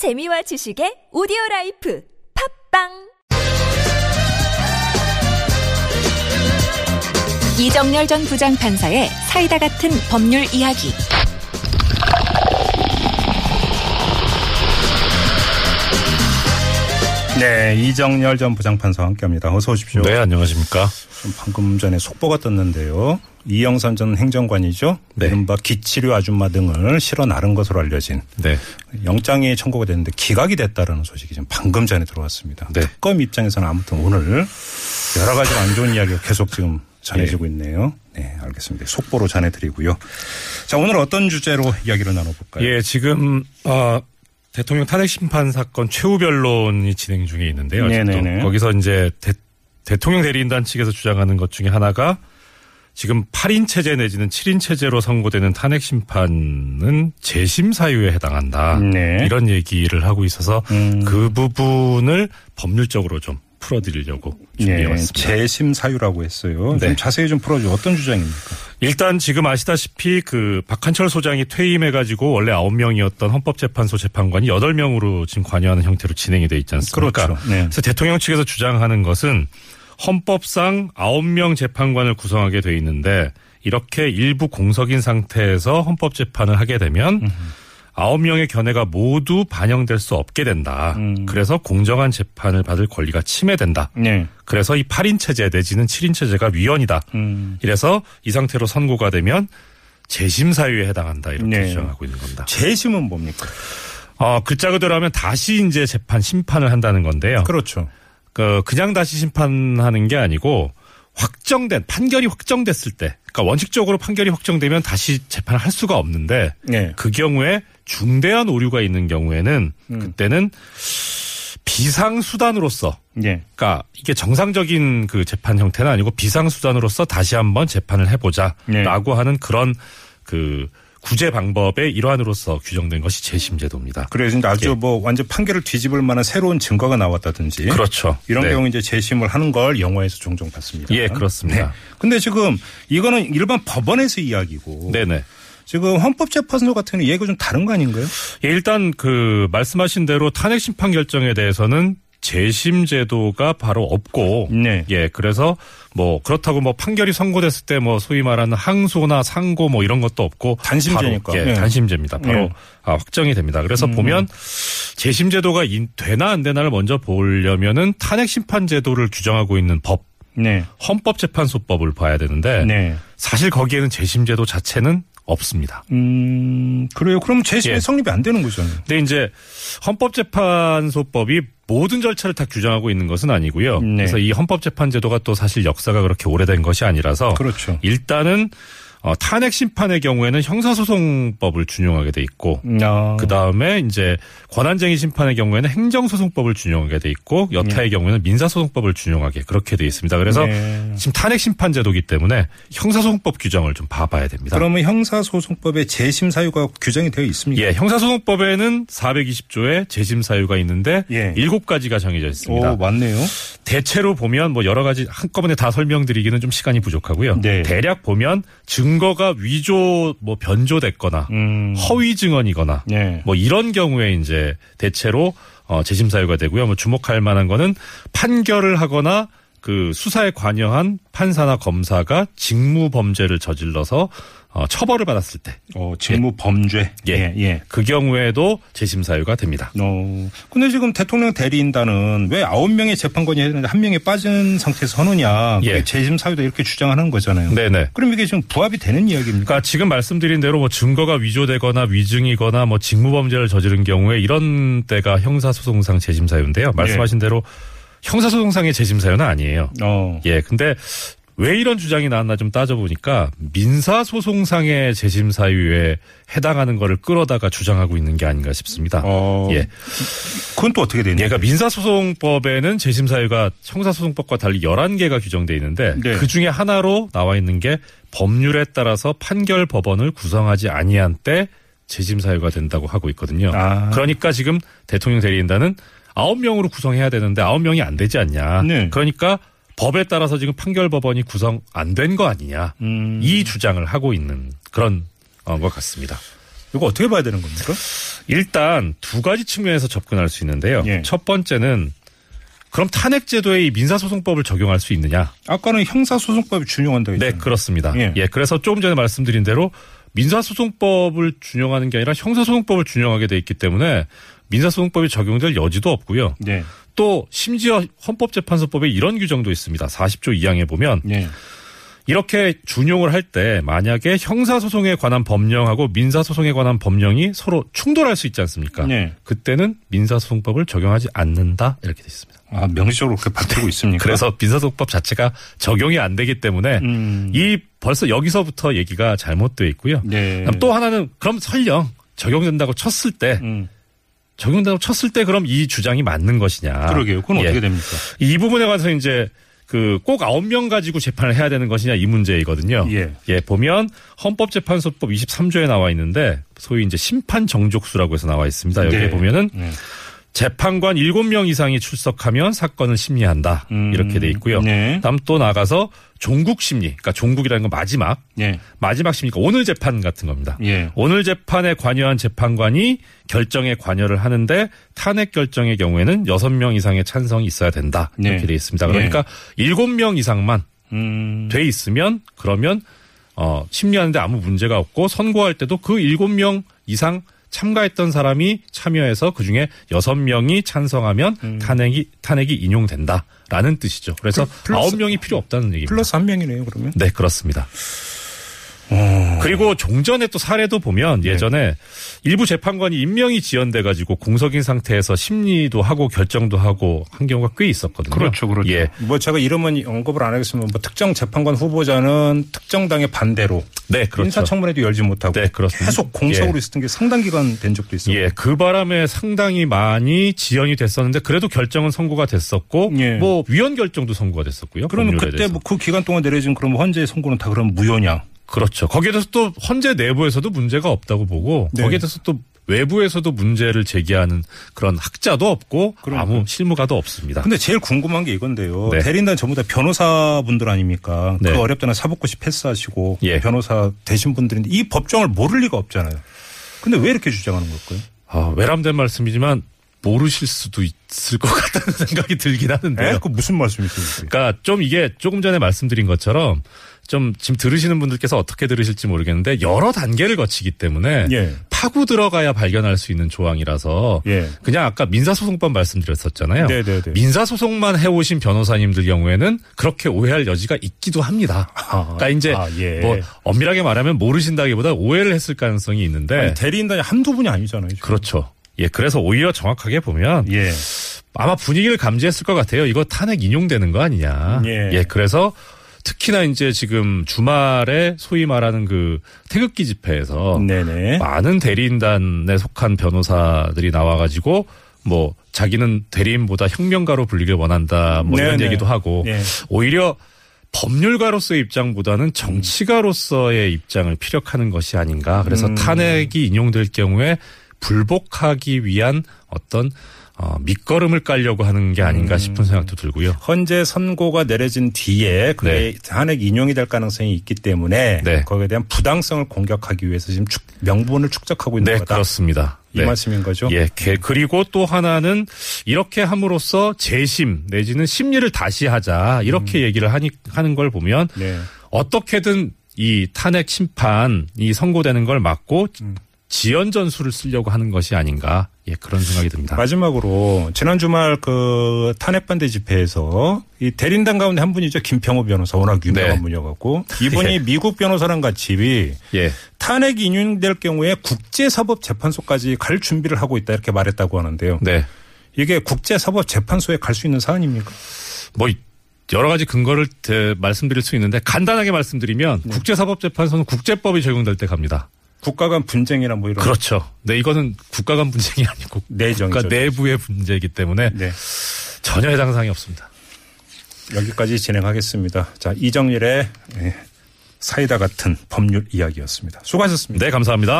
재미와 지식의 오디오 life 팟빵! 이정렬 전 부장판사의 사이다 같은 법률 이야기 네, 이정렬 전 부장판사와 함께합니다. 어서 오십시오. 네, 안녕하십니까. 방금 전에 속보가 떴는데요. 이영선 전 행정관이죠. 네. 이른바 기치료 아줌마 등을 실어 나른 것으로 알려진 네. 영장이 청구가 됐는데 기각이 됐다라는 소식이 지금 방금 전에 들어왔습니다. 네. 특검 입장에서는 아무튼 오늘 여러 가지 안 좋은 이야기가 계속 지금 전해지고 있네요. 네, 알겠습니다. 속보로 전해드리고요. 자, 오늘 어떤 주제로 이야기를 나눠볼까요? 예, 지금, 어, 대통령 탄핵 심판 사건 최후 변론이 진행 중에 있는데요. 네네네. 거기서 이제 대, 대통령 대리인단 측에서 주장하는 것 중에 하나가 지금 8인 체제 내지는 7인 체제로 선고되는 탄핵 심판은 재심 사유에 해당한다. 네. 이런 얘기를 하고 있어서 음. 그 부분을 법률적으로 좀 풀어드리려고 준비해 예, 왔습니다. 재심 사유라고 했어요. 네. 좀 자세히 좀 풀어줘. 어떤 주장입니까? 일단 지금 아시다시피 그 박한철 소장이 퇴임해가지고 원래 9명이었던 헌법재판소 재판관이 8명으로 지금 관여하는 형태로 진행이 돼 있지 않습니까? 그렇죠. 네. 그래서 대통령 측에서 주장하는 것은 헌법상 9명 재판관을 구성하게 돼 있는데 이렇게 일부 공석인 상태에서 헌법재판을 하게 되면 아홉 명의 견해가 모두 반영될 수 없게 된다. 음. 그래서 공정한 재판을 받을 권리가 침해된다. 네. 그래서 이 8인 체제 내지는 7인 체제가 위헌이다. 음. 이래서 이 상태로 선고가 되면 재심 사유에 해당한다 이렇게 네. 주장하고 있는 겁니다. 재심은 뭡니까? 어, 글자 그대로 하면 다시 이제 재판 심판을 한다는 건데요. 그렇죠. 그 그냥 다시 심판하는 게 아니고 확정된 판결이 확정됐을 때, 그러니까 원칙적으로 판결이 확정되면 다시 재판을 할 수가 없는데 네. 그 경우에 중대한 오류가 있는 경우에는 음. 그때는 비상 수단으로서 예. 그러니까 이게 정상적인 그 재판 형태는 아니고 비상 수단으로서 다시 한번 재판을 네. 해보자라고 하는 그런 그 구제 방법의 일환으로서 규정된 것이 재심 제도입니다. 그래서 이제 아주 예. 뭐 완전 판결을 뒤집을 만한 새로운 증거가 나왔다든지 그렇죠. 이런 네. 경우 이제 재심을 하는 걸 영화에서 종종 봤습니다. 예, 그렇습니다. 네. 근데 지금 이거는 일반 법원에서 이야기고 네네. 지금 헌법재판소 같은 경우 얘기가 좀 다른 거 아닌가요? 예, 일단 그 말씀하신 대로 탄핵 심판 결정에 대해서는 재심 제도가 바로 없고 네. 예 그래서 뭐 그렇다고 뭐 판결이 선고됐을 때 뭐 소위 말하는 항소나 상고 뭐 이런 것도 없고 단심제니까. 바로, 예, 네. 단심제입니다. 바로 네. 아, 확정이 됩니다. 그래서 음. 보면 재심 제도가 인- 되나 안 되나를 먼저 보려면은 탄핵 심판 제도를 규정하고 있는 법 네. 헌법재판소법을 봐야 되는데 네. 사실 거기에는 재심 제도 자체는 없습니다. 음, 그래요. 그럼 재심이 예. 성립이 안 되는 거잖아요. 근데 이제 헌법재판소법이 모든 절차를 다 규정하고 있는 것은 아니고요. 네. 그래서 이 헌법재판제도가 또 사실 역사가 그렇게 오래된 것이 아니라서 그렇죠. 일단은 어, 탄핵 심판의 경우에는 형사소송법을 준용하게 돼 있고 아. 그 다음에 이제 권한쟁의 심판의 경우에는 행정소송법을 준용하게 돼 있고 여타의 경우에는 민사소송법을 준용하게 그렇게 돼 있습니다. 그래서 네. 지금 탄핵 심판 제도기 때문에 형사소송법 규정을 좀 봐봐야 됩니다. 그러면 형사소송법에 재심 사유가 규정이 되어 있습니까? 예, 형사소송법에는 420조의 재심 사유가 있는데 예. 일곱 가지가 정해져 있습니다. 오, 맞네요. 대체로 보면 뭐 여러 가지 한꺼번에 다 설명드리기는 좀 시간이 부족하고요. 네. 대략 보면 증 거가 위조 뭐 변조됐거나 음. 허위 증언이거나 네. 뭐 이런 경우에 이제 대체로 어 재심 사유가 되고요. 뭐 주목할 만한 거는 판결을 하거나 그 수사에 관여한 판사나 검사가 직무 범죄를 저질러서 어 처벌을 받았을 때 어, 직무 범죄. 예. 예. 예. 그 경우에도 재심 사유가 됩니다. 어. 근데 지금 대통령 대리인단은 왜 아홉 명의 재판관이 했는데 한 명이 빠진 상태에서. 그게 예. 재심 사유다 이렇게 주장하는 거잖아요. 네네. 그럼 이게 지금 부합이 되는 이야기입니까? 그러니까 지금 말씀드린 대로 뭐 증거가 위조되거나 위증이거나 뭐 직무 범죄를 저지른 경우에 이런 때가 형사소송상 재심 사유인데요. 말씀하신 대로 형사소송상의 재심 사유는 아니에요. 어. 예, 근데 왜 이런 주장이 나왔나 좀 따져보니까 민사소송상의 재심 사유에 해당하는 거를 끌어다가 주장하고 있는 게 아닌가 싶습니다. 어. 예. 그건 또 어떻게 되냐? 얘가 민사소송법에는 재심 사유가 형사소송법과 달리 11개가 규정되어 있는데 네. 그 중에 하나로 나와 있는 게 법률에 따라서 판결 법원을 구성하지 아니한 때 재심 사유가 된다고 하고 있거든요. 아. 그러니까 지금 대통령 대리인단은 9명으로 구성해야 되는데 9명이 안 되지 않냐. 네. 그러니까 법에 따라서 지금 판결 법원이 구성 안 된 거 아니냐. 음. 이 주장을 하고 있는 그런 어, 것 같습니다. 이거 어떻게 봐야 되는 겁니까? 일단 두 가지 측면에서 접근할 수 있는데요. 예. 첫 번째는 그럼 탄핵 제도에 이 민사소송법을 적용할 수 있느냐? 아까는 형사소송법이 준용한다고 네, 했잖아요. 그렇습니다. 예. 예. 그래서 조금 전에 말씀드린 대로 민사소송법을 준용하는 게 아니라 형사소송법을 준용하게 돼 있기 때문에 민사소송법이 적용될 여지도 없고요. 네. 또 심지어 헌법재판소법에 이런 규정도 있습니다. 40조 2항에 보면 네. 이렇게 준용을 할 때 만약에 형사소송에 관한 법령하고 민사소송에 관한 법령이 서로 충돌할 수 있지 않습니까? 네. 그때는 민사소송법을 적용하지 않는다 이렇게 돼 있습니다. 아, 명시적으로 그렇게 바뀌고 있습니까? 그래서 민사소송법 자체가 적용이 안 되기 때문에 음. 이 벌써 여기서부터 얘기가 잘못되어 있고요. 네. 또 하나는 그럼 설령 적용된다고 쳤을 때 음. 적용된다고 쳤을 때 그럼 이 주장이 맞는 것이냐? 그러게요. 그건 예. 어떻게 됩니까? 이 부분에 관해서 이제 그꼭 아홉 명 가지고 재판을 해야 되는 것이냐 이 문제이거든요. 예. 보면 헌법재판소법 23조에 나와 있는데 소위 이제 심판 정족수라고 해서 나와 있습니다. 여기에 네. 보면은 네. 재판관 7명 이상이 출석하면 사건을 심리한다. 음. 이렇게 돼 있고요. 네. 다음 또 나가서 종국 심리, 그러니까 종국이라는 건 마지막, 네. 마지막 심리가 오늘 재판 같은 겁니다. 예. 오늘 재판에 관여한 재판관이 결정에 관여를 하는데 탄핵 결정의 경우에는 6명 이상의 찬성이 있어야 된다. 네. 이렇게 돼 있습니다. 그러니까 7명 이상만 음. 돼 있으면 그러면 어 심리하는데 아무 문제가 없고 선고할 때도 그 7명 이상 참가했던 사람이 참여해서 그중에 6명이 찬성하면 탄핵이 탄핵이 인용된다라는 뜻이죠. 그래서 그 플러스- 9명이 필요 없다는 얘기입니다. 플러스 한 명이네요, 그러면. 네, 그렇습니다. 그리고 종전의 또 사례도 보면 네. 예전에 일부 재판관이 임명이 지연돼 가지고 공석인 상태에서 심리도 하고 결정도 하고 한 경우가 꽤 있었거든요. 그렇죠, 예. 뭐 제가 이름은 언급을 안 하겠으면 뭐 특정 재판관 후보자는 특정 당의 반대로 네, 그렇죠. 인사청문회도 열지 못하고 네, 그렇습니다. 계속 공석으로 예. 있었던 게 상당 기간 된 적도 있어요. 예, 그 바람에 상당히 많이 지연이 됐었는데 그래도 결정은 선고가 됐었고 예. 뭐 위헌 결정도 선고가 됐었고요. 그러면 그때. 뭐 그 기간 동안 내려진 그럼 헌재 선고는 다 그럼 무효냐? 그렇죠. 거기에 대해서 또 헌재 내부에서도 문제가 없다고 보고 네. 거기에 대해서 또 외부에서도 문제를 제기하는 그런 학자도 없고 그러니까요. 아무 실무가도 없습니다. 근데 제일 궁금한 게 이건데요. 네. 대리인단 전부 다 변호사분들 아닙니까? 네. 그 어렵다는 사법고시 패스하시고 예. 변호사 되신 분들인데 이 법정을 모를 리가 없잖아요. 근데 왜 이렇게 주장하는 걸까요? 아, 외람된 말씀이지만 모르실 수도 있을 것 같다는 생각이 들긴 하는데요. 에? 그 무슨 말씀이십니까? 그러니까 좀 이게 조금 전에 말씀드린 것처럼 좀 지금 들으시는 분들께서 어떻게 들으실지 모르겠는데 여러 단계를 거치기 때문에 예. 파고 들어가야 발견할 수 있는 조항이라서 예. 그냥 아까 민사소송법 말씀드렸었잖아요. 네네네. 민사소송만 해오신 변호사님들 경우에는 그렇게 오해할 여지가 있기도 합니다. 아, 그러니까 이제 아, 예. 뭐 엄밀하게 말하면 모르신다기보다 오해를 했을 가능성이 있는데 아니, 대리인단이 한두 분이 아니잖아요. 지금. 그렇죠. 예, 그래서 오히려 정확하게 보면 예. 아마 분위기를 감지했을 것 같아요. 이거 탄핵 인용되는 거 아니냐. 예. 그래서 특히나 이제 지금 주말에 소위 말하는 그 태극기 집회에서 네네. 많은 대리인단에 속한 변호사들이 나와가지고 뭐 자기는 대리인보다 혁명가로 불리길 원한다 뭐 이런 네네. 얘기도 하고 예. 오히려 법률가로서의 입장보다는 정치가로서의 입장을 피력하는 것이 아닌가. 그래서 음. 탄핵이 인용될 경우에 불복하기 위한 어떤 어, 밑거름을 깔려고 하는 게 아닌가 음. 싶은 생각도 들고요. 헌재 선고가 내려진 뒤에 그게 탄핵 인용이 될 가능성이 있기 때문에 네. 거기에 대한 부당성을 공격하기 위해서 지금 축- 명분을 축적하고 있는 네, 거다. 그렇습니다. 이 네. 말씀인 거죠? 예, 개- 그리고 또 하나는 이렇게 함으로써 재심 내지는 심리를 다시 하자 이렇게 얘기를 하니, 하는 걸 보면 네. 어떻게든 이 탄핵 심판이 선고되는 걸 막고 음. 지연 전술을 쓰려고 하는 것이 아닌가 예 그런 생각이 듭니다. 마지막으로 지난 주말 그 탄핵 반대 집회에서 이 대리인단 가운데 한 분이죠 김평호 변호사 워낙 유명한 네. 분이어갖고 이분이 예. 미국 변호사랑 같이 예, 탄핵 인용될 경우에 국제사법재판소까지 갈 준비를 하고 있다 이렇게 말했다고 하는데요. 네, 이게 국제사법재판소에 갈 수 있는 사안입니까? 뭐 여러 가지 근거를 대- 말씀드릴 수 있는데 간단하게 말씀드리면 네. 국제사법재판소는 국제법이 적용될 때 갑니다. 국가 간 분쟁이나 뭐 이런 그렇죠. 네, 이거는 국가 간 분쟁이 아니고 내정이죠. 국가 내부의 문제이기 때문에 네. 전혀 해당 사항이 없습니다. 여기까지 진행하겠습니다. 자, 이정일의 예, 사이다 같은 법률 이야기였습니다. 수고하셨습니다. 네, 감사합니다.